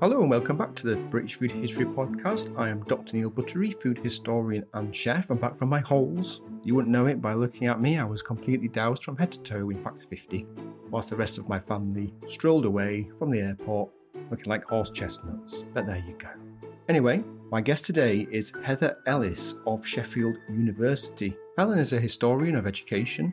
Hello and welcome back to the British Food History Podcast. I am Dr. Neil Buttery, food historian and chef. I'm back from my holes. You wouldn't know it by looking at me, I was completely doused from head to toe, in fact 50, whilst the rest of my family strolled away from the airport looking like horse chestnuts. But there you go. Anyway, my guest today is Heather Ellis of Sheffield University. Helen is a historian of education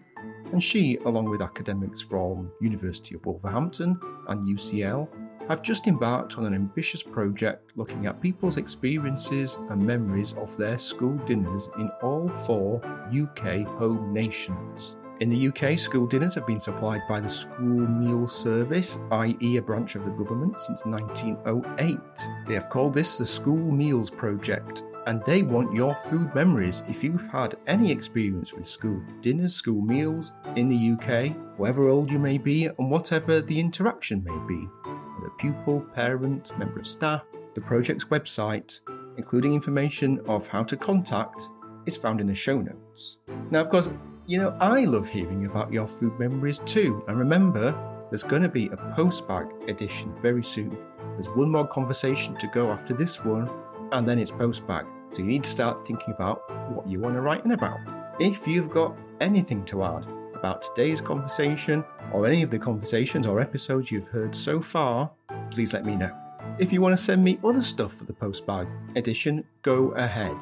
and she, along with academics from University of Wolverhampton and UCL, have just embarked on an ambitious project looking at people's experiences and memories of their school dinners in all four UK home nations. In the UK, school dinners have been supplied by the School Meal Service, i.e., a branch of the government, since 1908. They have called this the School Meals Project, and they want your food memories if you've had any experience with school dinners, school meals in the UK, however old you may be, and whatever the interaction may be. Whether pupil, parent, member of staff, the project's website, including information of how to contact, is found in the show notes. Now, of course, you know, I love hearing about your food memories too. And remember, there's going to be a postbag edition very soon. There's one more conversation to go after this one, and then it's postbag. So you need to start thinking about what you want to write in about. If you've got anything to add about today's conversation, or any of the conversations or episodes you've heard so far, please let me know. If you want to send me other stuff for the postbag edition, go ahead.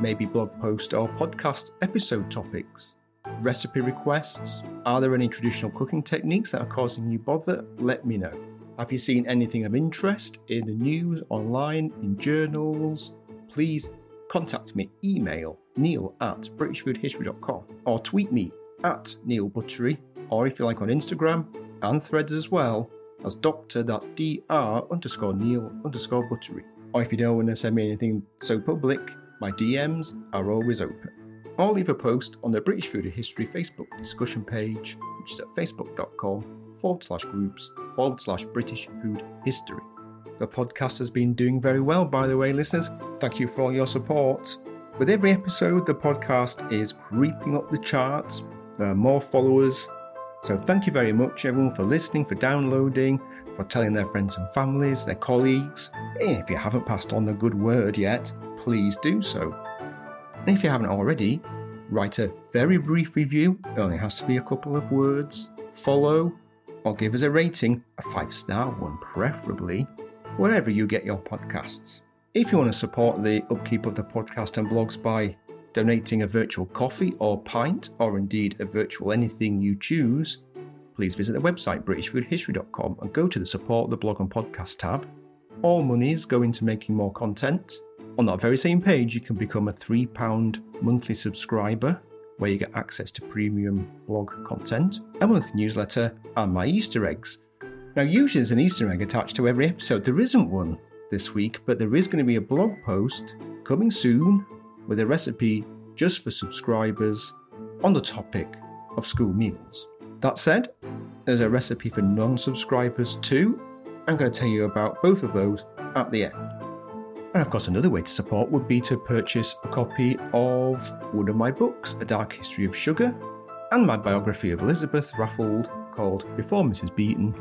Maybe blog post or podcast episode topics recipe requests? Are there any traditional cooking techniques that are causing you bother? Let me know. Have you seen anything of interest in the news, online, in journals? Please contact me. Email neil at britishfoodhistory.com or tweet me at Neil Buttery or if you like on Instagram and threads as well as Doctor, that's Dr underscore Neil underscore Buttery. Or if you don't want to send me anything so public, my DMs are always open or leave a post on the British Food History Facebook discussion page, which is at facebook.com forward slash groups forward slash British Food History. The podcast has been doing very well, by the way, listeners. Thank you for all your support. With every episode, the podcast is creeping up the charts. There are more followers. So thank you very much, everyone, for listening, for downloading, for telling their friends and families, their colleagues. If you haven't passed on the good word yet, please do so. And if you haven't already, write a very brief review. It only has to be a couple of words. Follow or give us a rating, a five star one preferably, wherever you get your podcasts. If you want to support the upkeep of the podcast and blogs by donating a virtual coffee or pint, or indeed a virtual anything you choose, please visit the website britishfoodhistory.com and go to the support the blog and podcast tab. All monies go into making more content on that very same page, you can become a £3 monthly subscriber where you get access to premium blog content, a monthly newsletter, and my Easter eggs. Now, usually there's an Easter egg attached to every episode. There isn't one this week, but there is going to be a blog post coming soon with a recipe just for subscribers on the topic of school meals. That said, there's a recipe for non subscribers too. I'm going to tell you about both of those at the end. And of course, another way to support would be to purchase a copy of one of my books, A Dark History of Sugar, and my biography of Elizabeth Raffald called Before Mrs. Beeton,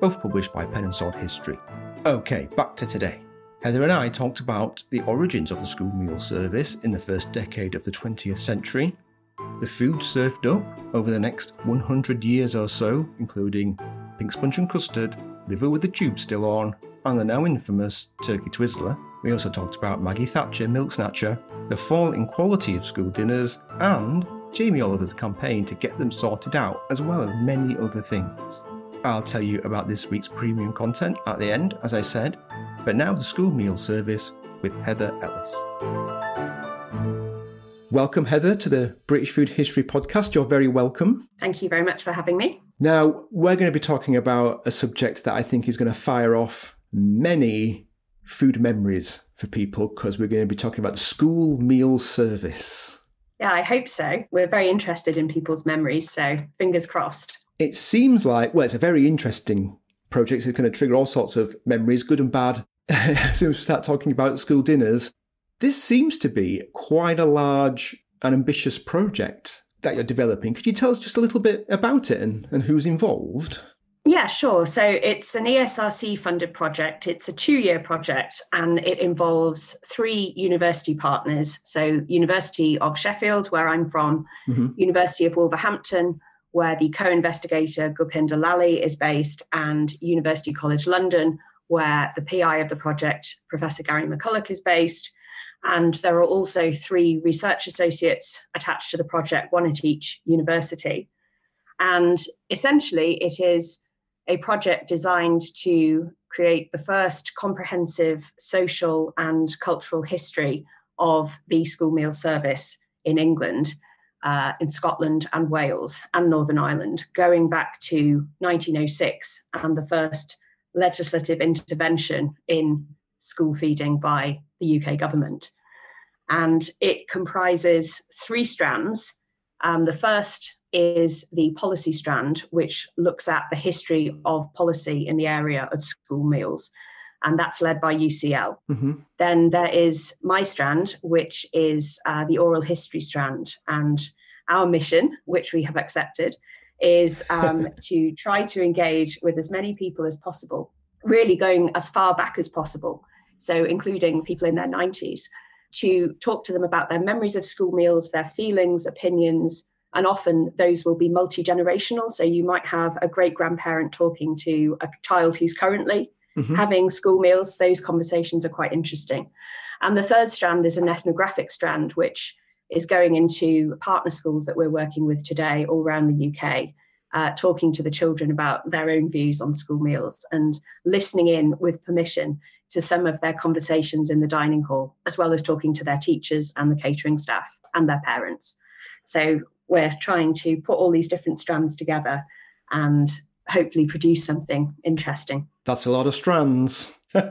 both published by Pen and Sword History. Okay, back to today. Heather and I talked about the origins of the school meal service in the first decade of the 20th century, the food served up over the next 100 years or so, including pink sponge and custard, liver with the tube still on, and the now infamous turkey twizzler, we also talked about Maggie Thatcher, Milk Snatcher, the fall in quality of school dinners, and Jamie Oliver's campaign to get them sorted out, as well as many other things. I'll tell you about this week's premium content at the end, as I said, but now the school meal service with Heather Ellis. Welcome, Heather, to the British Food History Podcast. You're very welcome. Thank you very much for having me. Now, we're going to be talking about a subject that I think is going to fire off many food memories for people because we're going to be talking about the school meal service. Yeah, I hope so. We're very interested in people's memories, so fingers crossed. It seems like, well, it's a very interesting project. It's going to trigger all sorts of memories, good and bad. as soon as we start talking about school dinners, this seems to be quite a large and ambitious project that you're developing. Could you tell us just a little bit about it and, and who's involved? Yeah, sure. So it's an ESRC funded project. It's a two year project and it involves three university partners. So, University of Sheffield, where I'm from, mm-hmm. University of Wolverhampton, where the co investigator Gurpinder Lalli is based, and University College London, where the PI of the project, Professor Gary McCulloch, is based. And there are also three research associates attached to the project, one at each university. And essentially, it is a project designed to create the first comprehensive social and cultural history of the school meal service in England, uh, in Scotland and Wales and Northern Ireland, going back to 1906 and the first legislative intervention in school feeding by the UK government. And it comprises three strands. Um, the first is the policy strand, which looks at the history of policy in the area of school meals. And that's led by UCL. Mm-hmm. Then there is my strand, which is uh, the oral history strand. And our mission, which we have accepted, is um, to try to engage with as many people as possible, really going as far back as possible. So, including people in their 90s, to talk to them about their memories of school meals, their feelings, opinions, and often those will be multi generational. So, you might have a great grandparent talking to a child who's currently mm-hmm. having school meals. Those conversations are quite interesting. And the third strand is an ethnographic strand, which is going into partner schools that we're working with today all around the UK, uh, talking to the children about their own views on school meals and listening in with permission to some of their conversations in the dining hall, as well as talking to their teachers and the catering staff and their parents. So we're trying to put all these different strands together and hopefully produce something interesting. That's a lot of strands. you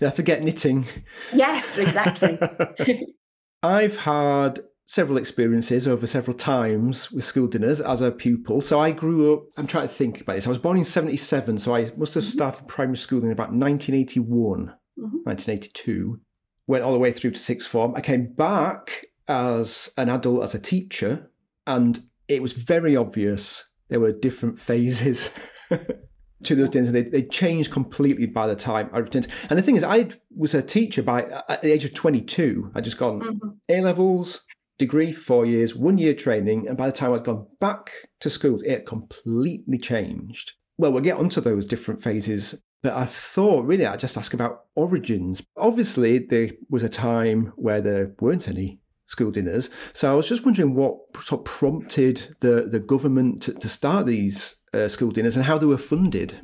have to get knitting. Yes, exactly. I've had several experiences over several times with school dinners as a pupil. So I grew up, I'm trying to think about this. I was born in 77, so I must have mm-hmm. started primary school in about 1981, mm-hmm. 1982. Went all the way through to sixth form. I came back as an adult, as a teacher, and it was very obvious there were different phases. to those dinners, they, they changed completely by the time I returned. And the thing is, I was a teacher by at the age of 22. I'd just gone mm-hmm. A levels, degree for four years, one year training, and by the time I'd gone back to schools, it completely changed. Well, we'll get onto those different phases, but I thought really I'd just ask about origins. Obviously, there was a time where there weren't any school dinners, so I was just wondering what sort of prompted the, the government to, to start these uh, school dinners and how they were funded.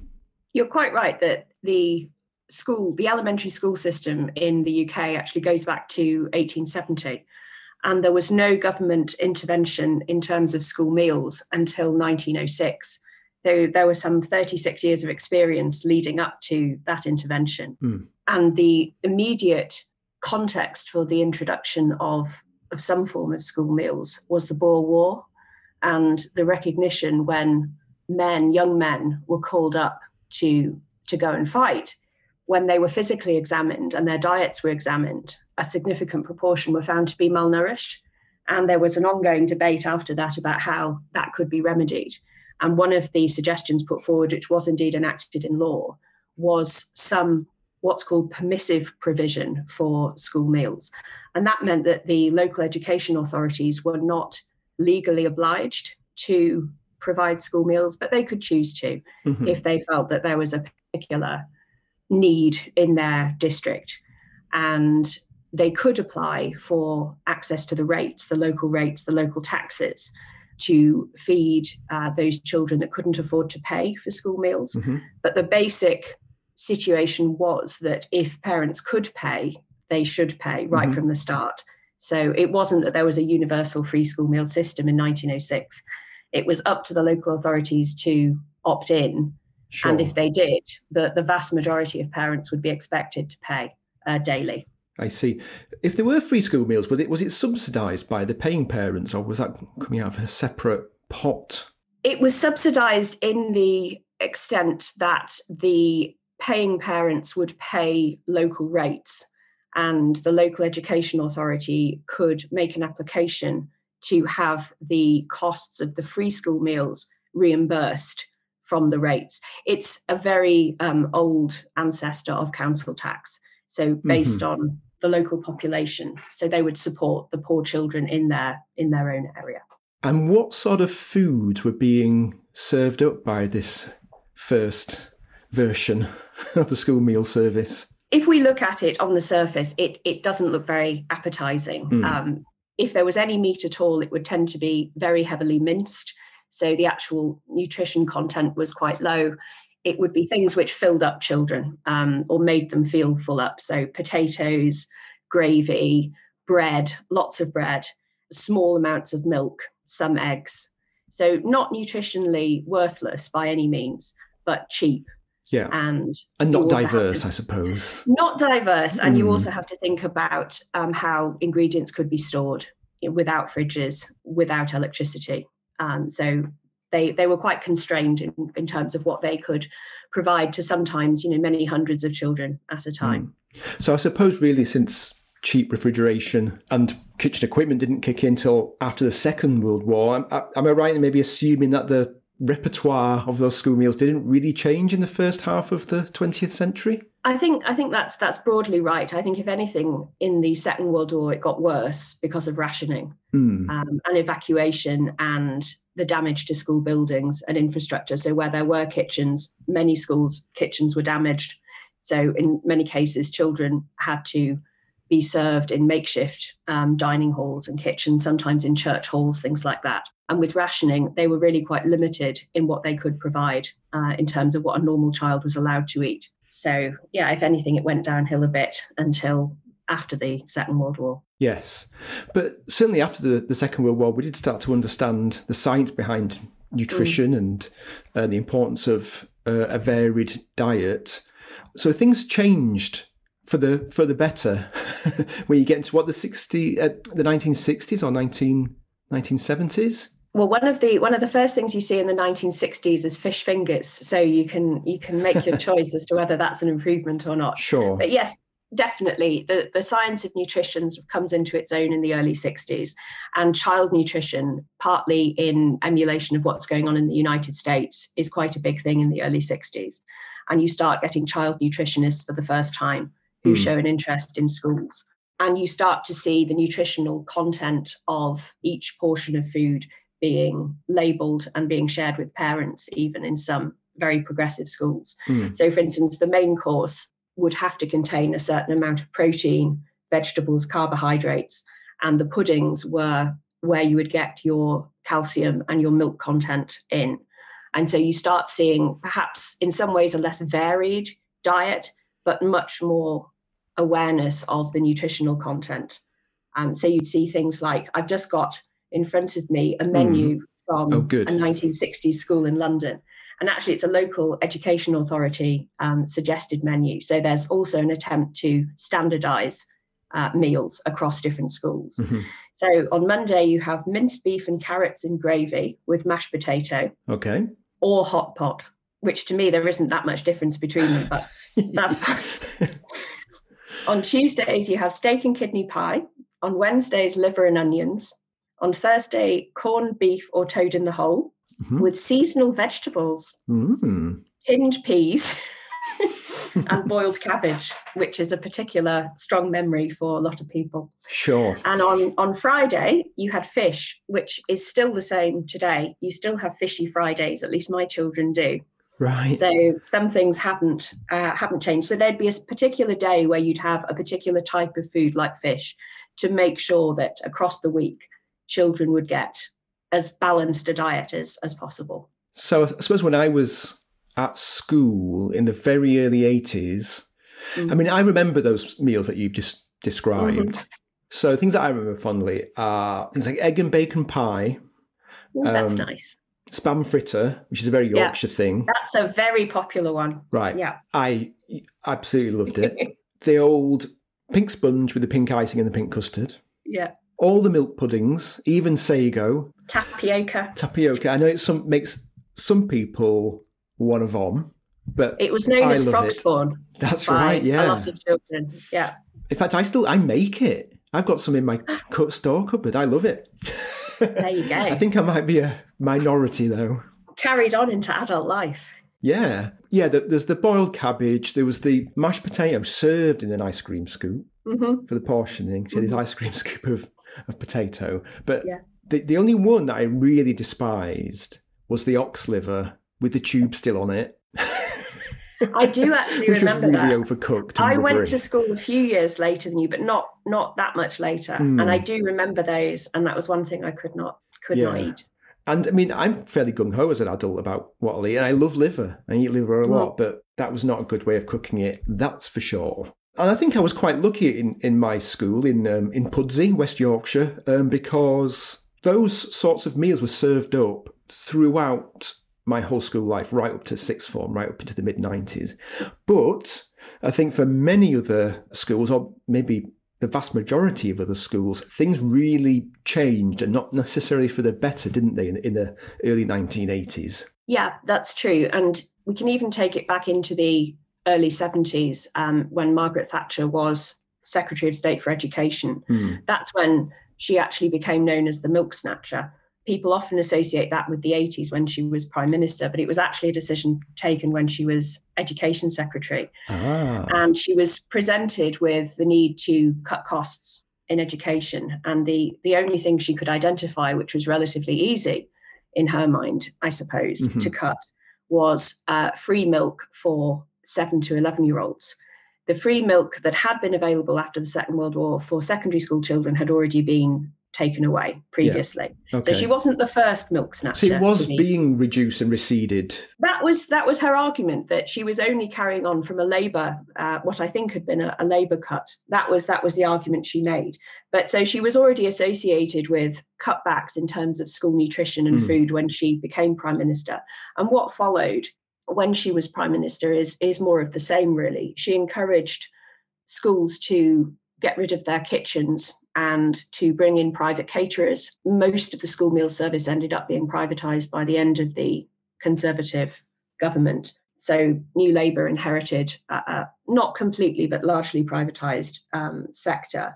You're quite right that the school, the elementary school system in the UK actually goes back to 1870 and there was no government intervention in terms of school meals until 1906. Though there were some 36 years of experience leading up to that intervention. Mm. And the immediate context for the introduction of, of some form of school meals was the Boer War and the recognition when men, young men, were called up to, to go and fight when they were physically examined and their diets were examined, a significant proportion were found to be malnourished. And there was an ongoing debate after that about how that could be remedied. And one of the suggestions put forward, which was indeed enacted in law, was some what's called permissive provision for school meals. And that meant that the local education authorities were not legally obliged to provide school meals, but they could choose to mm-hmm. if they felt that there was a particular need in their district. And they could apply for access to the rates, the local rates, the local taxes to feed uh, those children that couldn't afford to pay for school meals. Mm-hmm. But the basic situation was that if parents could pay, they should pay right mm-hmm. from the start. So it wasn't that there was a universal free school meal system in 1906. It was up to the local authorities to opt in Sure. And if they did, the, the vast majority of parents would be expected to pay uh, daily. I see. If there were free school meals, was it was it subsidised by the paying parents, or was that coming out of a separate pot? It was subsidised in the extent that the paying parents would pay local rates, and the local education authority could make an application to have the costs of the free school meals reimbursed from the rates. It's a very um, old ancestor of council tax. So based mm-hmm. on the local population, so they would support the poor children in their in their own area. And what sort of foods were being served up by this first version of the school meal service? If we look at it on the surface, it it doesn't look very appetizing. Mm. Um, if there was any meat at all, it would tend to be very heavily minced. So the actual nutrition content was quite low. It would be things which filled up children um, or made them feel full up. So potatoes, gravy, bread, lots of bread, small amounts of milk, some eggs. So not nutritionally worthless by any means, but cheap. Yeah. And and not diverse, to, I suppose. Not diverse. And you hmm. also have to think about um, how ingredients could be stored without fridges, without electricity. Um, so they, they were quite constrained in, in terms of what they could provide to sometimes, you know, many hundreds of children at a time. Mm. So I suppose really since cheap refrigeration and kitchen equipment didn't kick in until after the Second World War. Am, am I right in maybe assuming that the repertoire of those school meals didn't really change in the first half of the 20th century? I think I think that's that's broadly right. I think if anything, in the Second World War, it got worse because of rationing mm. um, and evacuation and the damage to school buildings and infrastructure. So where there were kitchens, many schools' kitchens were damaged. So in many cases, children had to be served in makeshift um, dining halls and kitchens, sometimes in church halls, things like that. And with rationing, they were really quite limited in what they could provide uh, in terms of what a normal child was allowed to eat. So, yeah, if anything, it went downhill a bit until after the Second World War. Yes. But certainly after the, the Second World War, we did start to understand the science behind nutrition mm. and uh, the importance of uh, a varied diet. So things changed for the for the better. When you get into what the 60 uh, the 1960s or 19 1970s well one of the one of the first things you see in the 1960s is fish fingers. So you can you can make your choice as to whether that's an improvement or not. Sure. But yes definitely the, the science of nutrition comes into its own in the early 60s and child nutrition partly in emulation of what's going on in the united states is quite a big thing in the early 60s and you start getting child nutritionists for the first time who mm. show an interest in schools. And you start to see the nutritional content of each portion of food being labeled and being shared with parents, even in some very progressive schools. Mm. So, for instance, the main course would have to contain a certain amount of protein, vegetables, carbohydrates, and the puddings were where you would get your calcium and your milk content in. And so you start seeing perhaps in some ways a less varied diet, but much more awareness of the nutritional content. Um, so you'd see things like I've just got in front of me a menu mm. from oh, a 1960s school in London. And actually, it's a local education authority um, suggested menu. So there's also an attempt to standardize uh, meals across different schools. Mm-hmm. So on Monday, you have minced beef and carrots in gravy with mashed potato. Okay. Or hot pot, which to me, there isn't that much difference between them, but that's On Tuesdays, you have steak and kidney pie. On Wednesdays, liver and onions. On Thursday, corned beef or toad in the hole mm-hmm. with seasonal vegetables, mm. tinned peas, and boiled cabbage, which is a particular strong memory for a lot of people. Sure. And on, on Friday, you had fish, which is still the same today. You still have fishy Fridays, at least my children do. Right. So some things haven't uh, haven't changed. So there'd be a particular day where you'd have a particular type of food like fish to make sure that across the week children would get as balanced a diet as, as possible. So I suppose when I was at school in the very early 80s, mm-hmm. I mean, I remember those meals that you've just described. Mm-hmm. So things that I remember fondly are things like egg and bacon pie. Ooh, that's um, nice spam fritter, which is a very Yorkshire yeah, thing. That's a very popular one. Right. Yeah. I absolutely loved it. the old pink sponge with the pink icing and the pink custard. Yeah. All the milk puddings, even sago. Tapioca. Tapioca. I know it some makes some people want to vom, but it was known I as frog spawn. That's right. Yeah. A lot of children. Yeah. In fact, I still I make it. I've got some in my store cupboard. I love it. There you go. I think I might be a minority though. carried on into adult life. Yeah. Yeah, there's the boiled cabbage. There was the mashed potato served in an ice cream scoop mm-hmm. for the portioning. So mm-hmm. this ice cream scoop of, of potato. But yeah. the, the only one that I really despised was the ox liver with the tube still on it. I do actually remember really that. overcooked. I went to school a few years later than you, but not not that much later. Mm. And I do remember those, and that was one thing I could not could yeah. not eat. And I mean, I'm fairly gung ho as an adult about what I'll eat, and I love liver. I eat liver a lot, mm. but that was not a good way of cooking it. That's for sure. And I think I was quite lucky in, in my school in um, in Pudsey, West Yorkshire, um, because those sorts of meals were served up throughout my whole school life, right up to sixth form, right up into the mid 90s. But I think for many other schools, or maybe the vast majority of other schools, things really changed and not necessarily for the better, didn't they, in, in the early 1980s? Yeah, that's true. And we can even take it back into the early 70s um, when Margaret Thatcher was Secretary of State for Education. Hmm. That's when she actually became known as the milk snatcher people often associate that with the 80s when she was prime minister, but it was actually a decision taken when she was education secretary. Ah. And she was presented with the need to cut costs in education. And the, the only thing she could identify, which was relatively easy in her mind, I suppose, mm-hmm. to cut was uh, free milk for seven to 11 year olds. The free milk that had been available after the Second World War for secondary school children had already been taken away previously. Yeah. Okay. So she wasn't the first milk snatcher. So it was being reduced and receded. That was that was her argument that she was only carrying on from a Labour, uh, what I think had been a, a Labour cut. That was that was the argument she made. But so she was already associated with cutbacks in terms of school nutrition and mm. food when she became prime minister. And what followed when she was prime minister is is more of the same. Really, she encouraged schools to get rid of their kitchens and to bring in private caterers. Most of the school meal service ended up being privatised by the end of the Conservative government. So New Labour inherited a, not completely but largely privatised um, sector.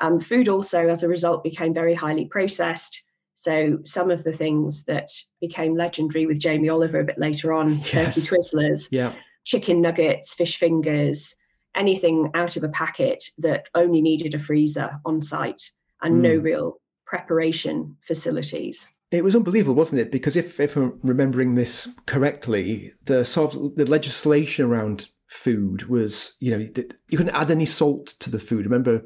Um, food also, as a result, became very highly processed. So some of the things that became legendary with Jamie Oliver a bit later on, yes. turkey twizzlers, yeah. chicken nuggets, fish fingers, anything out of a packet that only needed a freezer on site and mm. no hmm. real preparation facilities. It was unbelievable, wasn't it? Because if, if I'm remembering this correctly, the sort of the legislation around food was, you know, you couldn't add any salt to the food. Remember,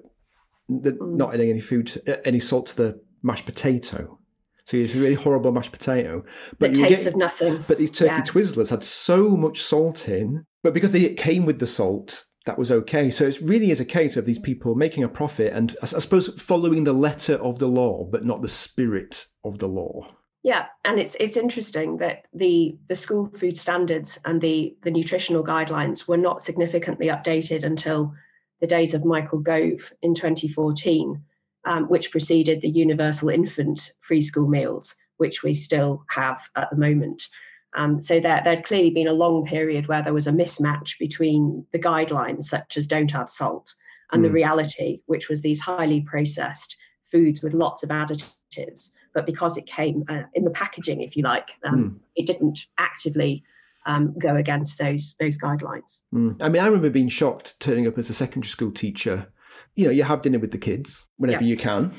the, mm. not adding any food, any salt to the mashed potato. So it's a really horrible mashed potato. But the taste of nothing. But these turkey yeah. twizzlers had so much salt in, but because they came with the salt, that was okay. So it really is a case of these people making a profit and I suppose following the letter of the law, but not the spirit of the law. Yeah, and it's it's interesting that the the school food standards and the the nutritional guidelines were not significantly updated until the days of Michael Gove in 2014, um, which preceded the universal infant free school meals, which we still have at the moment. Um, so there, there'd clearly been a long period where there was a mismatch between the guidelines, such as don't add salt, and mm. the hmm. reality, which was these highly processed foods with lots of additives. But because it came uh, in the packaging, if you like, um, mm. it didn't actively um, go against those those guidelines. Mm. I mean, I remember being shocked turning up as a secondary school teacher. You know, you have dinner with the kids whenever yeah. you can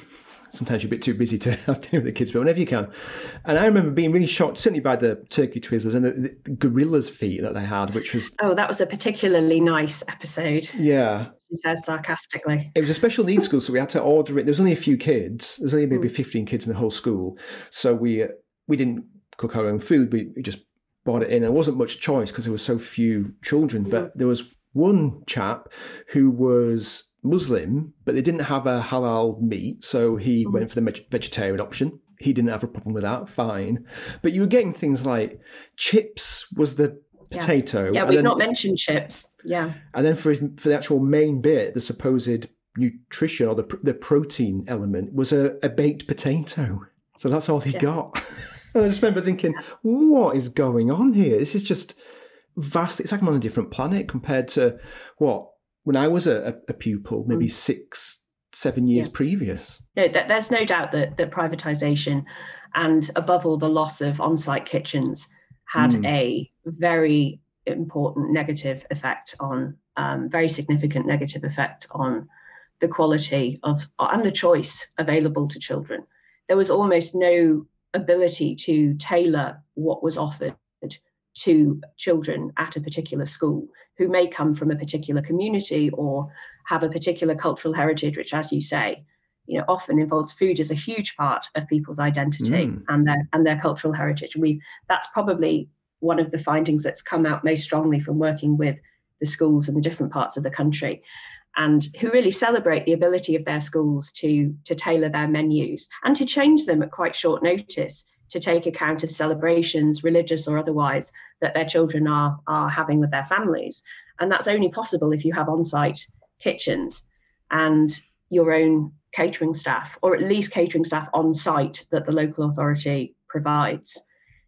sometimes you're a bit too busy to have dinner with the kids, but whenever you can. And I remember being really shocked, certainly by the turkey twizzlers and the, the gorilla's feet that they had, which was oh, that was a particularly nice episode. Yeah, she says sarcastically. It was a special needs school, so we had to order it. There was only a few kids. There's only maybe mm. fifteen kids in the whole school, so we uh, we didn't cook our own food. We, we just bought it in. There wasn't much choice because there were so few children, but hmm. there was one chap who was Muslim, but they didn't have a halal meat, so he mm-hmm. went for the vegetarian option. He didn't have a problem with that, fine. But you were getting things like chips was the potato. Yeah, yeah we've then, not mentioned chips. Yeah. And then for his for the actual main bit, the supposed nutrition or the the protein element was a, a baked potato. So that's all he yeah. got. And I just remember thinking, what is going on here? This is just vast. It's like I'm on a different planet compared to what when I was a, a pupil, maybe mm. six, seven years yeah. previous. No, there's no doubt that, that privatisation and above all the loss of on-site kitchens had mm. a very important negative effect on, um, very significant negative effect on the quality of and the choice available to children. There was almost no ability to tailor what was offered to children at a particular school who may come from a particular community or have a particular cultural heritage, which, as you say, you know, often involves food as a huge part of people's identity mm. and their and their cultural heritage. And we that's probably one of the findings that's come out most strongly from working with the schools in the different parts of the country and who really celebrate the ability of their schools to, to tailor their menus and to change them at quite short notice to take account of celebrations, religious or otherwise, that their children are, are having with their families. And that's only possible if you have on site kitchens and your own catering staff, or at least catering staff on site that the local authority provides.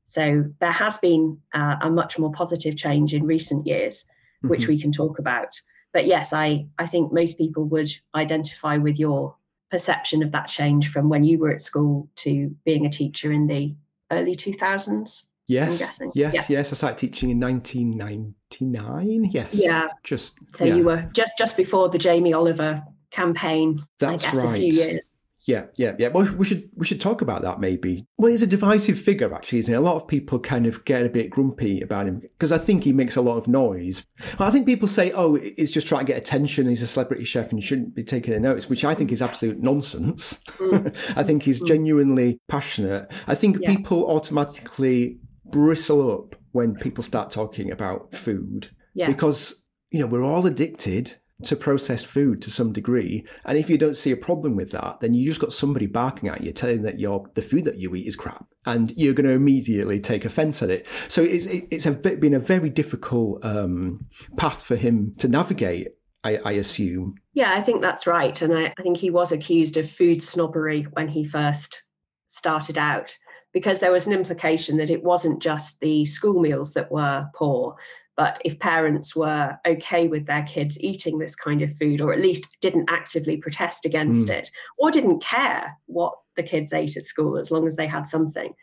So there has been uh, a much more positive change in recent years, mm-hmm. which we can talk about but yes, I, I think most people would identify with your perception of that change from when you were at school to being a teacher in the early 2000s. Yes, yes, yeah. yes. I started teaching in 1999. Yes. Yeah. Just so yeah. you were just just before the Jamie Oliver campaign. That's I guess, right. A few years. Yeah, yeah, yeah. Well, we should we should talk about that maybe. Well, he's a divisive figure, actually, isn't he? A lot of people kind of get a bit grumpy about him because I think he makes a lot of noise. Well, I think people say, "Oh, he's just trying to get attention. He's a celebrity chef and shouldn't be taking a notice," which I think is absolute nonsense. Mm. I think he's mm. genuinely passionate. I think yeah. people automatically bristle up when people start talking about food yeah. because you know we're all addicted to processed food to some degree. And if you don't see a problem with that, then you just got somebody barking at you, telling that your the food that you eat is crap, and you're going to immediately take offence at it. So it's it's a, been a very difficult um, path for him to navigate. I, I, assume. Yeah, I think that's right, and I, I think he was accused of food snobbery when he first started out because there was an implication that it wasn't just the school meals that were poor, but if parents were okay with their kids eating this kind of food, or at least didn't actively protest against mm. it, or didn't care what the kids ate at school as long as they had something,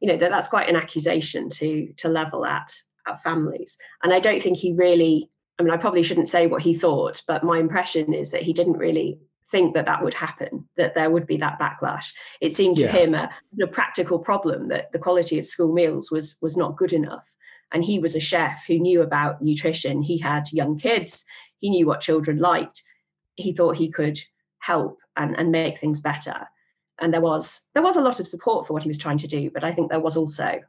you know, that, that's quite an accusation to to level at, at families. And I don't think he really, I mean, I probably shouldn't say what he thought, but my impression is that he didn't really think that that would happen, that there would be that backlash. It seemed to yeah. him a, a practical problem that the quality of school meals was was not good enough and he was a chef who knew about nutrition. He had young kids, he knew what children liked. He thought he could help and, and make things better. And there was there was a lot of support for what he was trying to do, but I think there was also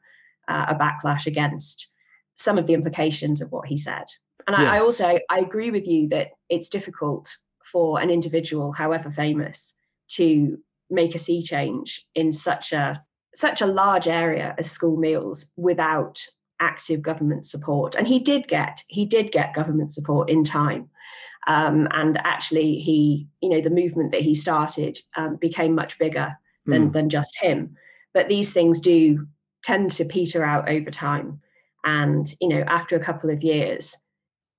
uh, a backlash against some of the implications of what he said. And yes. I, I also I agree with you that it's difficult for an individual, however famous, to make a sea change in such a such a large area as school meals without active government support. And he did get he did get government support in time. Um, and actually he you know the movement that he started um, became much bigger than mm. than just him. But these things do tend to peter out over time. And you know after a couple of years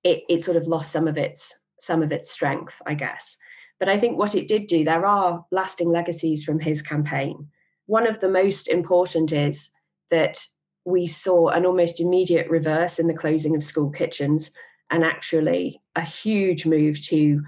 it, it sort of lost some of its some of its strength i guess. But i think what it did do there are lasting legacies from his campaign. One of the most important is that we saw an almost immediate reverse in the closing of school kitchens and actually a huge move to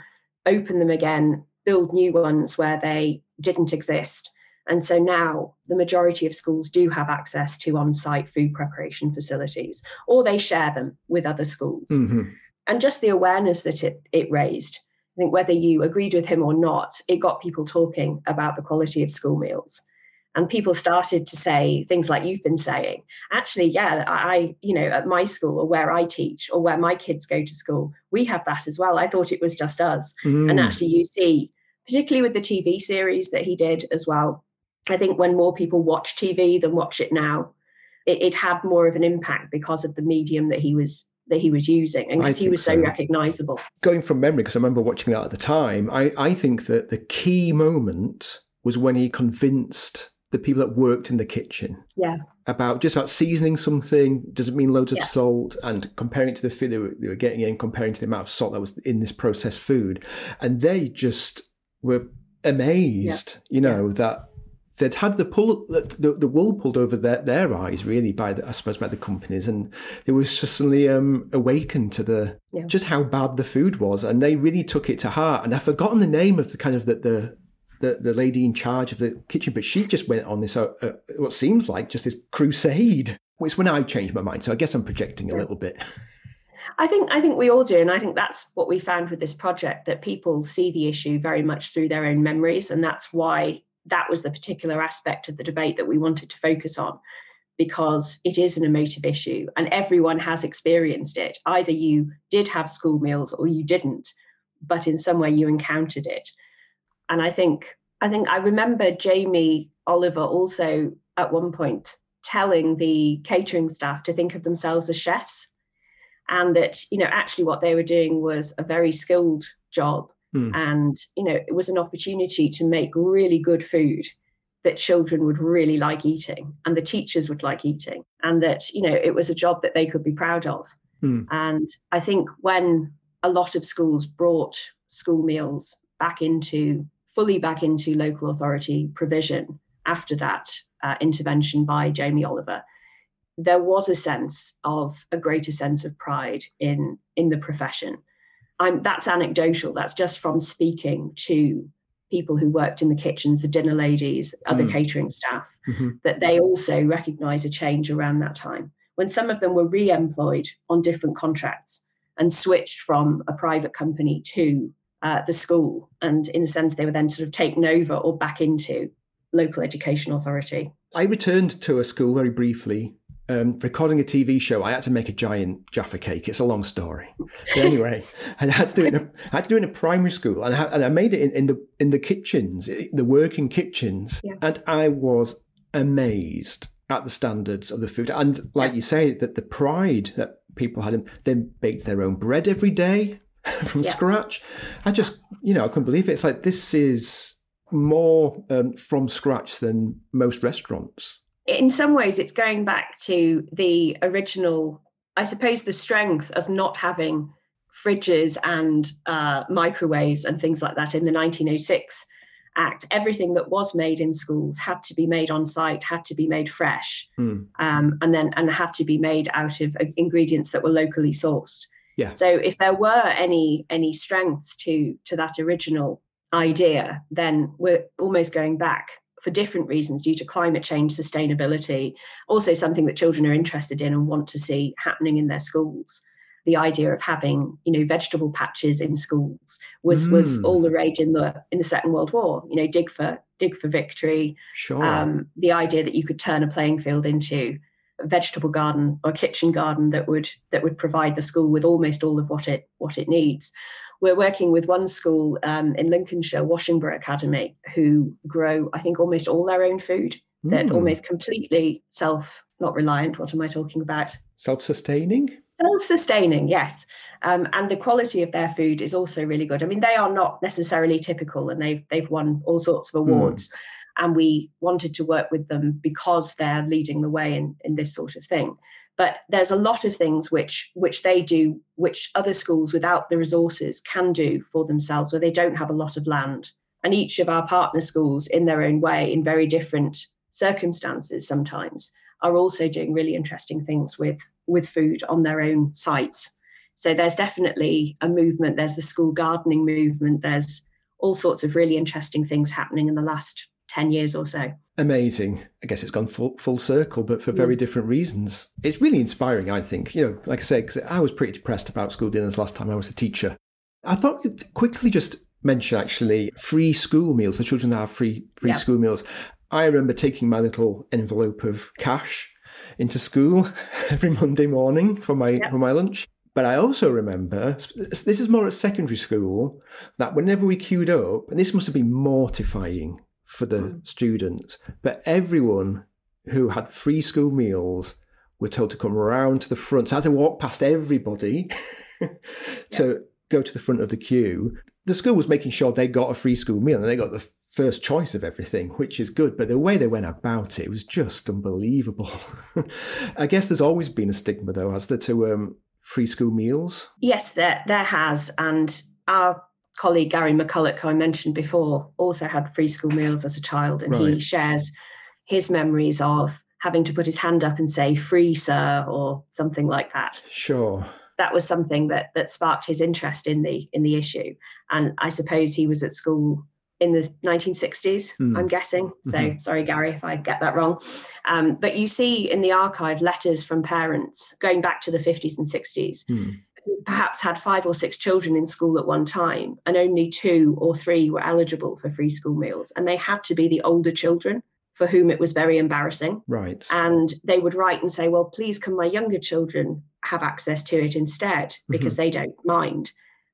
open them again, build new ones where they didn't exist. And so now the majority of schools do have access to on site food preparation facilities, or they share them with other schools. Mm-hmm. And just the awareness that it, it raised, I think whether you agreed with him or not, it got people talking about the quality of school meals and people started to say things like you've been saying. Actually yeah i you know at my school or where i teach or where my kids go to school we have that as well. I thought it was just us. Mm. and actually you see particularly with the tv series that he did as well i think when more people watch tv than watch it now it, it had more of an impact because of the medium that he was that he was using and because he was so, so, recognizable. Going from memory because i remember watching that at the time I, I think that the key moment was when he convinced the people that worked in the kitchen. Yeah. About just about seasoning something doesn't mean loads of yeah. salt and comparing to the food they were, they were, getting in, comparing to the amount of salt that was in this processed food. And they just were amazed, yeah. you know, yeah. that they'd had the pull the, the wool pulled over their, their eyes really by the, I suppose by the companies and they were suddenly um, awakened to the yeah. just how bad the food was and they really took it to heart and I've forgotten the name of the kind of the, the the, the lady in charge of the kitchen but she just went on this uh, uh, what seems like just this crusade it's when I changed my mind so I guess I'm projecting a little bit I think I think we all do, and I think that's what we found with this project that people see the issue very much through their own memories, and that's why that was the particular aspect of the debate that we wanted to focus on because it is an emotive issue and everyone has experienced it. Either you did have school meals or you didn't, but in some way you encountered it. And I think I think I remember Jamie Oliver also at one point telling the catering staff to think of themselves as chefs and that you know actually what they were doing was a very skilled job Mm. And, you know, it was an opportunity to make really good food that children would really like eating and the teachers would like eating. And that, you know, it was a job that they could be proud of. Mm. And I think when a lot of schools brought school meals back into fully back into local authority provision after that uh, intervention by Jamie Oliver, there was a sense of a greater sense of pride in in the profession I'm that's anecdotal. That's just from speaking to people who worked in the kitchens, the dinner ladies, other mm. catering staff, mm-hmm. that they also recognise a change around that time when some of them were re-employed on different contracts and switched from a private company to uh, the school, and in a sense, they were then sort of taken over or back into local education authority. I returned to a school very briefly um, recording a TV show, I had to make a giant Jaffa cake. It's a long story. But anyway, I had to do it. In a, I had to do it in a primary school, and I, and I made it in, in, the in the kitchens, the working kitchens, yeah. and I was amazed at the standards of the food. And like yeah. you say, that the pride that people had, they baked their own bread every day from yeah. scratch. I just, you know, I couldn't believe it. It's like this is more um, from scratch than most restaurants in some ways, it's going back to the original, I suppose, the strength of not having fridges and uh, microwaves and things like that in the 1906 Act. Everything that was made in schools had to be made on site, had to be made fresh, mm. um, and then and had to be made out of uh, ingredients that were locally sourced. Yeah. So if there were any any strengths to to that original idea, then we're almost going back for different reasons due to climate change, sustainability, also something that children are interested in and want to see happening in their schools. The idea of having, you know, vegetable patches in schools was mm. was all the rage in the in the Second World War. You know, dig for dig for victory. Sure. Um, the idea that you could turn a playing field into vegetable garden or kitchen garden that would that would provide the school with almost all of what it what it needs we're working with one school um, in Lincolnshire, Washingborough Academy, who grow, I think, almost all their own food. Mm. They're almost completely self, not reliant. What am I talking about? Self sustaining? Self sustaining, yes. Um, and the quality of their food is also really good. I mean, they are not necessarily typical and they've, they've won all sorts of hmm. awards. Mm. And we wanted to work with them because they're leading the way in, in this sort of thing. But there's a lot of things which which they do which other schools without the resources can do for themselves where they don't have a lot of land. And each of our partner schools in their own way in very different circumstances sometimes are also doing really interesting things with with food on their own sites. So there's definitely a movement there's the school gardening movement there's all sorts of really interesting things happening in the last 10 years or so. Amazing. I guess it's gone full, full circle, but for very different reasons. It's really inspiring, I think. You know, like I said, because I was pretty depressed about school dinners last time I was a teacher. I thought you'd quickly just mention actually free school meals. The children that have free free yeah. school meals. I remember taking my little envelope of cash into school every Monday morning for my yeah. for my lunch. But I also remember this is more at secondary school that whenever we queued up, and this must have been mortifying for the mm. students, but everyone who had free school meals were told to come around to the front. So I had to walk past everybody to yeah. go to the front of the queue. The school was making sure they got a free school meal and they got the first choice of everything, which is good. But the way they went about it was just unbelievable. I guess there's always been a stigma, though, has there, to um, free school meals? Yes, there there has, and our colleague Gary McCulloch, who I mentioned before, also had free school meals as a child, and right. he shares his memories of having to put his hand up and say "free, sir" or something like that. Sure. That was something that that sparked his interest in the in the issue, and I suppose he was at school in the 1960s, mm. I'm guessing. So mm-hmm. sorry, Gary, if I get that wrong. Um, but you see in the archive letters from parents going back to the 50s and 60s. Mm. Perhaps had five or six children in school at one time, and only two or three were eligible for free school meals. And they had to be the older children for whom it was very embarrassing. Right. And they would write and say, Well, please, can my younger children have access to it instead? Because mm-hmm. they don't mind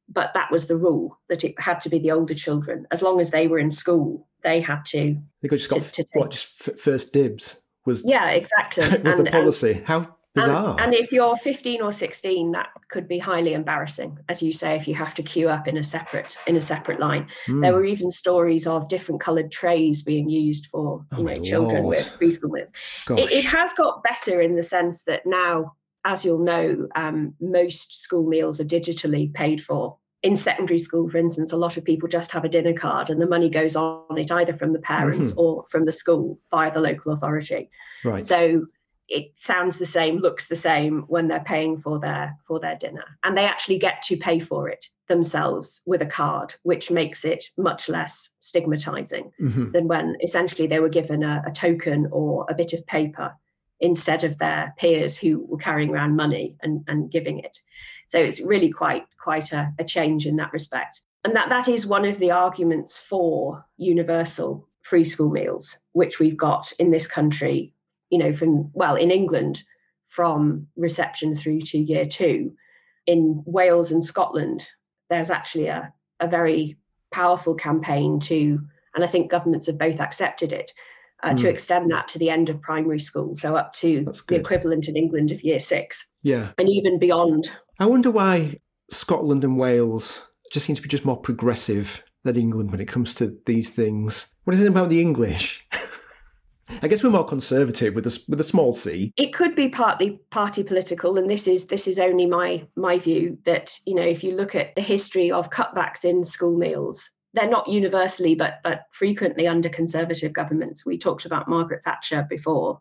but that was the rule that it had to be the older children as long as they were in school they had to they just got to, to what just f- first dibs was yeah exactly was and, the policy how bizarre and, and, if you're 15 or 16 that could be highly embarrassing as you say if you have to queue up in a separate in a separate line mm. there were even stories of different colored trays being used for you oh know children Lord. with preschool meals it, it has got better in the sense that now as you'll know, um, most school meals are digitally paid for. In secondary school, for instance, a lot of people just have a dinner card and the money goes on it either from the parents mm-hmm. or from the school via the local authority. Right. So it sounds the same, looks the same when they're paying for their for their dinner. And they actually get to pay for it themselves with a card, which makes it much less stigmatizing mm-hmm. than when essentially they were given a, a token or a bit of paper instead of their peers who were carrying around money and, and giving it. So it's really quite quite a, a change in that respect. And that, that is one of the arguments for universal free school meals, which we've got in this country, you know, from well, in England, from reception through to year two. In Wales and Scotland, there's actually a, a very powerful campaign to, and I think governments have both accepted it, uh, mm. to hmm. extend that to the end of primary school, so up to the equivalent in England of year six. Yeah. And even beyond. I wonder why Scotland and Wales just seem to be just more progressive than England when it comes to these things. What is it about the English? I guess we're more conservative with a with a small c. It could be partly party political, and this is this is only my my view that you know if you look at the history of cutbacks in school meals, they're not universally, but but frequently under conservative governments. We talked about Margaret Thatcher before.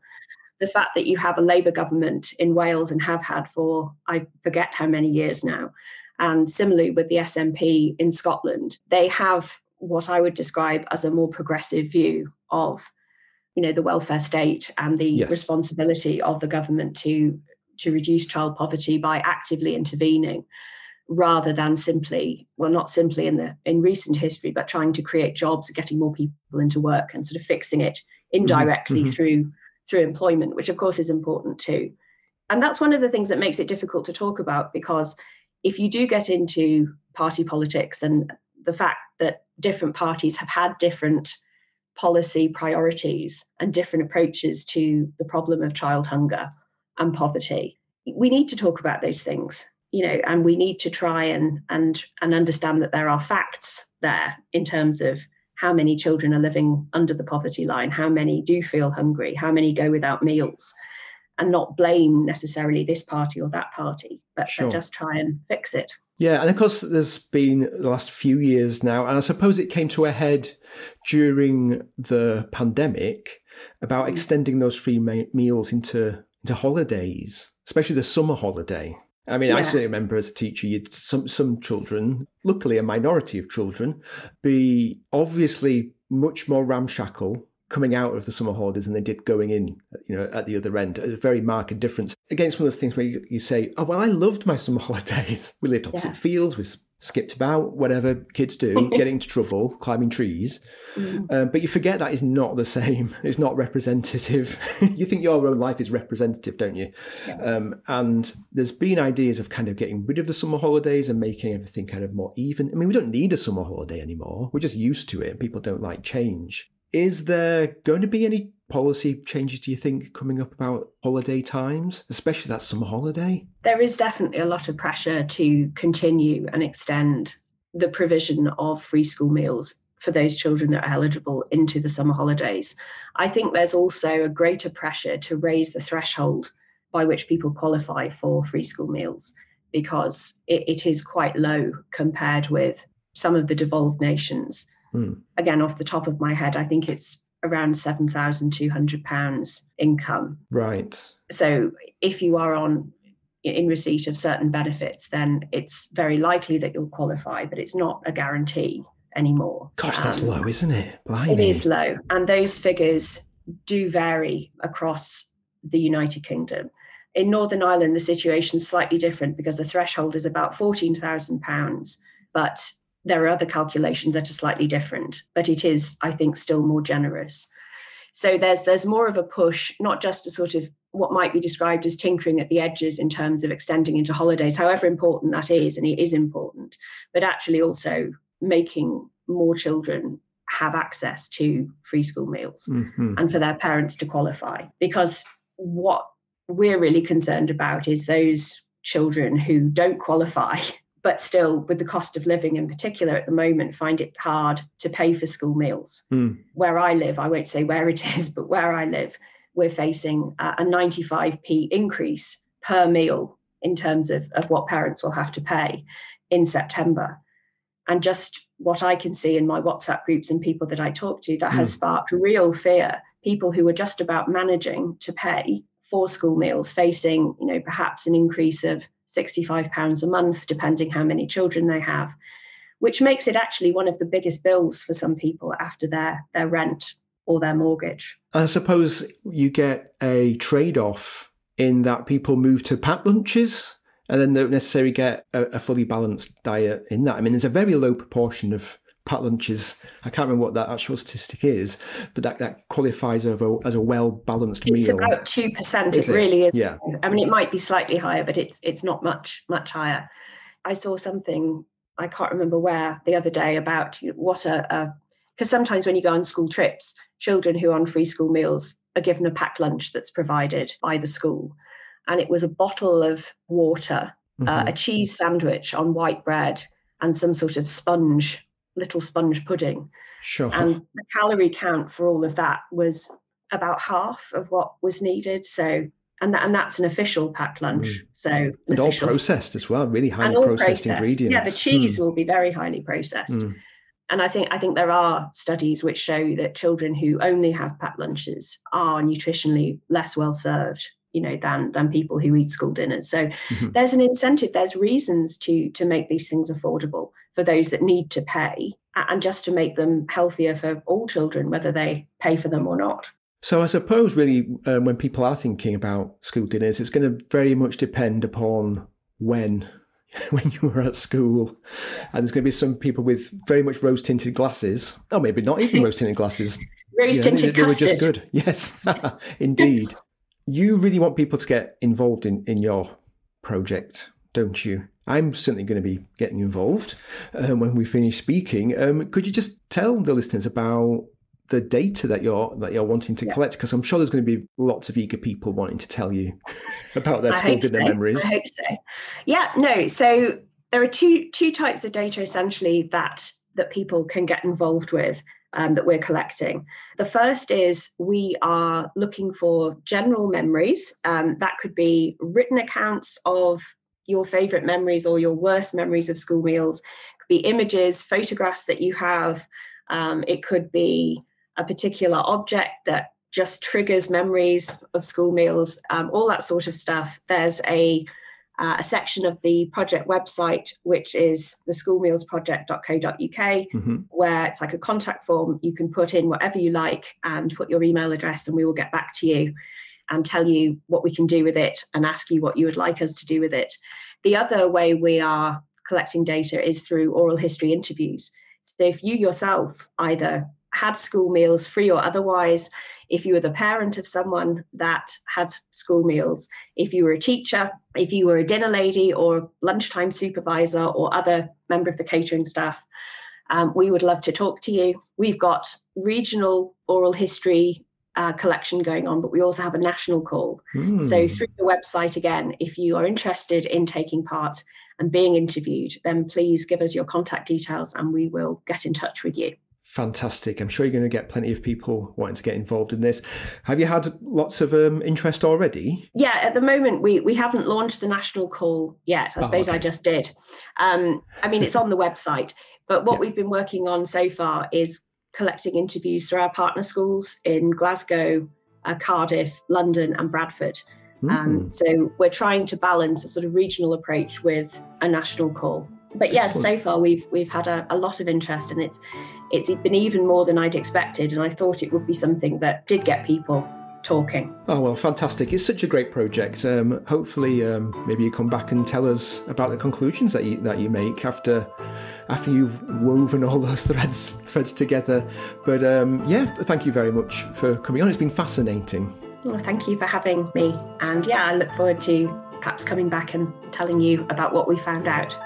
The fact that you have a Labour government in Wales and have had for I forget how many years now, and similarly with the SNP in Scotland, they have what I would describe as a more progressive view of, you know, the welfare state and the yes. responsibility of the government to to reduce child poverty by actively intervening rather than simply well not simply in the in recent history but trying to create jobs getting more people into work and sort of fixing it indirectly mm-hmm. through through employment which of course is important too and that's one of the things that makes it difficult to talk about because if you do get into party politics and the fact that different parties have had different policy priorities and different approaches to the problem of child hunger and poverty we need to talk about those things you know and we need to try and and and understand that there are facts there in terms of how many children are living under the poverty line how many do feel hungry how many go without meals and not blame necessarily this party or that party but, sure. but just try and fix it yeah, and of course, there's been the last few years now, and I suppose it came to a head during the pandemic about mm. extending those free meals into into holidays, especially the summer holiday. I mean, yeah. I certainly remember as a teacher, you'd some some children, luckily a minority of children, be obviously much more ramshackle coming out of the summer holidays than they did going in, you know, at the other end. A very marked difference against one of those things where you, you say, "Oh well, I loved my summer holidays. We lived opposite yeah. fields. We skipped about, whatever kids do, getting into trouble, climbing trees. Mm. Um, but you forget that is not the same. It's not representative. you think your own life is representative, don't you? Yeah. Um, and there's been ideas of kind of getting rid of the summer holidays and making everything kind of more even. I mean, we don't need a summer holiday anymore. We're just used to it. People don't like change. Is there going to be any policy changes do you think coming up about holiday times, especially that summer holiday? There is definitely a lot of pressure to continue and extend the provision of free school meals for those children that are eligible into the summer holidays. I think there's also a greater pressure to raise the threshold by which people qualify for free school meals because it, it is quite low compared with some of the devolved nations. Mm. Again, off the top of my head, I think it's around £7,200 income. Right. So if you are on in receipt of certain benefits, then it's very likely that you'll qualify, but it's not a guarantee anymore. Gosh, that's um, low, isn't it? Blimey. It is low. And those figures do vary across the United Kingdom. In Northern Ireland, the situation is slightly different because the threshold is about £14,000, but there are other calculations that are slightly different, but it is, I think, still more generous. So there's there's more of a push, not just to sort of what might be described as tinkering at the edges in terms of extending into holidays, however important that is, and it is important, but actually also making more children have access to free school meals mm-hmm. and for their parents to qualify. Because what we're really concerned about is those children who don't qualify but still with the cost of living in particular at the moment find it hard to pay for school meals mm. where i live i won't say where it is but where i live we're facing a 95p increase per meal in terms of, of what parents will have to pay in september and just what i can see in my whatsapp groups and people that i talk to that mm. has sparked real fear people who are just about managing to pay for school meals facing you know perhaps an increase of £65 a month, depending how many children they have, which makes it actually one of the biggest bills for some people after their, their rent or their mortgage. I suppose you get a trade off in that people move to packed lunches and then don't necessarily get a, a fully balanced diet in that. I mean, there's a very low proportion of packed lunches. I can't remember what that actual statistic is, but that, that qualifies as a, as a well balanced meal. It's about two percent. It, it really is. Yeah. I mean, it might be slightly higher, but it's it's not much much higher. I saw something I can't remember where the other day about what a because sometimes when you go on school trips, children who are on free school meals are given a packed lunch that's provided by the school, and it was a bottle of water, mm-hmm. uh, a cheese sandwich on white bread, and some sort of sponge little sponge pudding. Sure. And the calorie count for all of that was about half of what was needed. So and that, and that's an official packed lunch. Mm. So and all processed as well, really highly processed, processed, ingredients. Yeah, the cheese mm. will be very highly processed. Mm. And I think I think there are studies which show that children who only have packed lunches are nutritionally less well served you know than than people who eat school dinners. So mm-hmm. there's an incentive there's reasons to to make these things affordable for those that need to pay and just to make them healthier for all children whether they pay for them or not. So I suppose really um, when people are thinking about school dinners it's going to very much depend upon when when you were at school. And there's going to be some people with very much rose tinted glasses. Or maybe not even rose tinted glasses. Rose tinted they, they were just good. Yes indeed you really want people to get involved in, in your project, don't you? I'm certainly going to be getting involved um, when we finish speaking. Um, could you just tell the listeners about the data that you're that you're wanting to yeah. collect? Because I'm sure there's going to be lots of eager people wanting to tell you about their school dinner so. memories. I hope so. Yeah, no. So there are two two types of data essentially that that people can get involved with um, that we're collecting. The first is we are looking for general memories. Um, that could be written accounts of your favorite memories or your worst memories of school meals. It could be images, photographs that you have. Um, it could be a particular object that just triggers memories of school meals, um, all that sort of stuff. There's a uh, a section of the project website, which is the schoolmealsproject.co.uk, mm-hmm. where it's like a contact form. You can put in whatever you like and put your email address, and we will get back to you and tell you what we can do with it and ask you what you would like us to do with it. The other way we are collecting data is through oral history interviews. So if you yourself either had school meals, free or otherwise, if you were the parent of someone that had school meals, if you were a teacher, if you were a dinner lady or lunchtime supervisor or other member of the catering staff, um, we would love to talk to you. We've got regional oral history uh, collection going on, but we also have a national call. Mm. So through the website again, if you are interested in taking part and being interviewed, then please give us your contact details and we will get in touch with you. Fantastic. I'm sure you're going to get plenty of people wanting to get involved in this. Have you had lots of um, interest already? Yeah, at the moment, we, we haven't launched the national call yet. I oh, suppose okay. I just did. Um, I mean, it's on the website. But what yeah. we've been working on so far is collecting interviews through our partner schools in Glasgow, uh, Cardiff, London, and Bradford. Mm. Um, so we're trying to balance a sort of regional approach with a national call. But yes, so far we've we've had a, a lot of interest, and it's it's been even more than I'd expected. And I thought it would be something that did get people talking. Oh well, fantastic! It's such a great project. Um, hopefully, um, maybe you come back and tell us about the conclusions that you that you make after after you've woven all those threads threads together. But um, yeah, thank you very much for coming on. It's been fascinating. Well, thank you for having me, and yeah, I look forward to perhaps coming back and telling you about what we found out.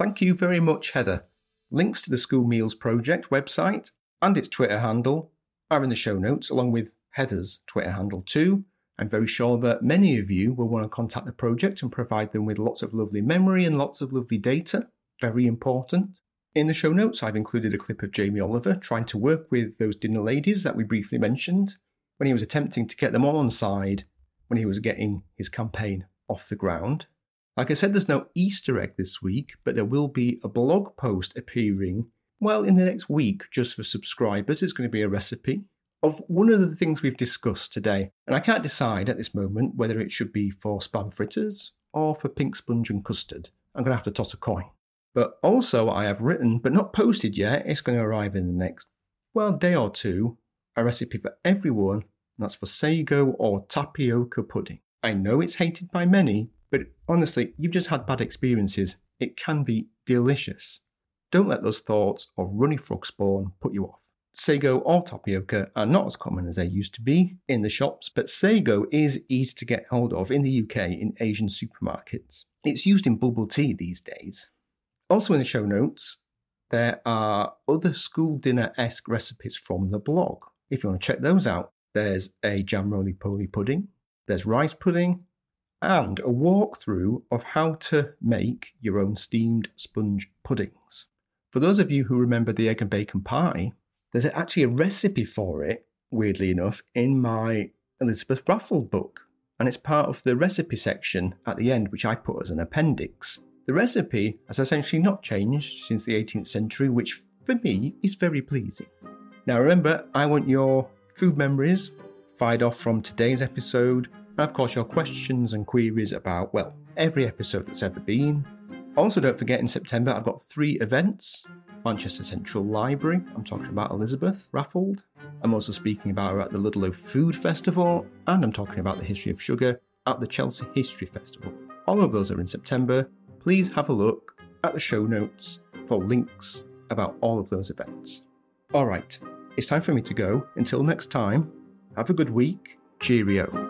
Thank you very much, Heather. Links to the School Meals Project website and its Twitter handle are in the show notes, along with Heather's Twitter handle too. I'm very sure that many of you will want to contact the project and provide them with lots of lovely memory and lots of lovely data. Very important. In the show notes, I've included a clip of Jamie Oliver trying to work with those dinner ladies that we briefly mentioned when he was attempting to get them on side when he was getting his campaign off the ground. Like I said, there's no Easter egg this week, but there will be a blog post appearing, well, in the next week just for subscribers. It's going to be a recipe of one of the things we've discussed today. And I can't decide at this moment whether it should be for spam fritters or for pink sponge and custard. I'm going to have to toss a coin. But also, I have written, but not posted yet, it's going to arrive in the next, well, day or two, a recipe for everyone, and that's for sago or tapioca pudding. I know it's hated by many, but honestly, you've just had bad experiences. It can be delicious. Don't let those thoughts of runny frog spawn put you off. Sago or tapioca are not as common as they used to be in the shops, but sago is easy to get hold of in the UK in Asian supermarkets. It's used in bubble tea these days. Also, in the show notes, there are other school dinner esque recipes from the blog. If you want to check those out, there's a jam roly poly pudding, there's rice pudding, and a walkthrough of how to make your own steamed sponge puddings. For those of you who remember the egg and bacon pie, there's actually a recipe for it, weirdly enough, in my Elizabeth Raffald book. And it's part of the recipe section at the end, which I put as an appendix. The recipe has essentially not changed since the 18th century, which for me is very pleasing. Now, remember, I want your food memories fired off from today's episode, and of course, your questions and queries about, well, every episode that's ever been. Also, don't forget in September, I've got three events Manchester Central Library. I'm talking about Elizabeth Raffald. I'm also speaking about her at the Ludlow Food Festival, and I'm talking about the history of sugar at the Chelsea History Festival. All of those are in September. Please have a look at the show notes for links about all of those events. All right, it's time for me to go. Until next time, have a good week. Cheerio.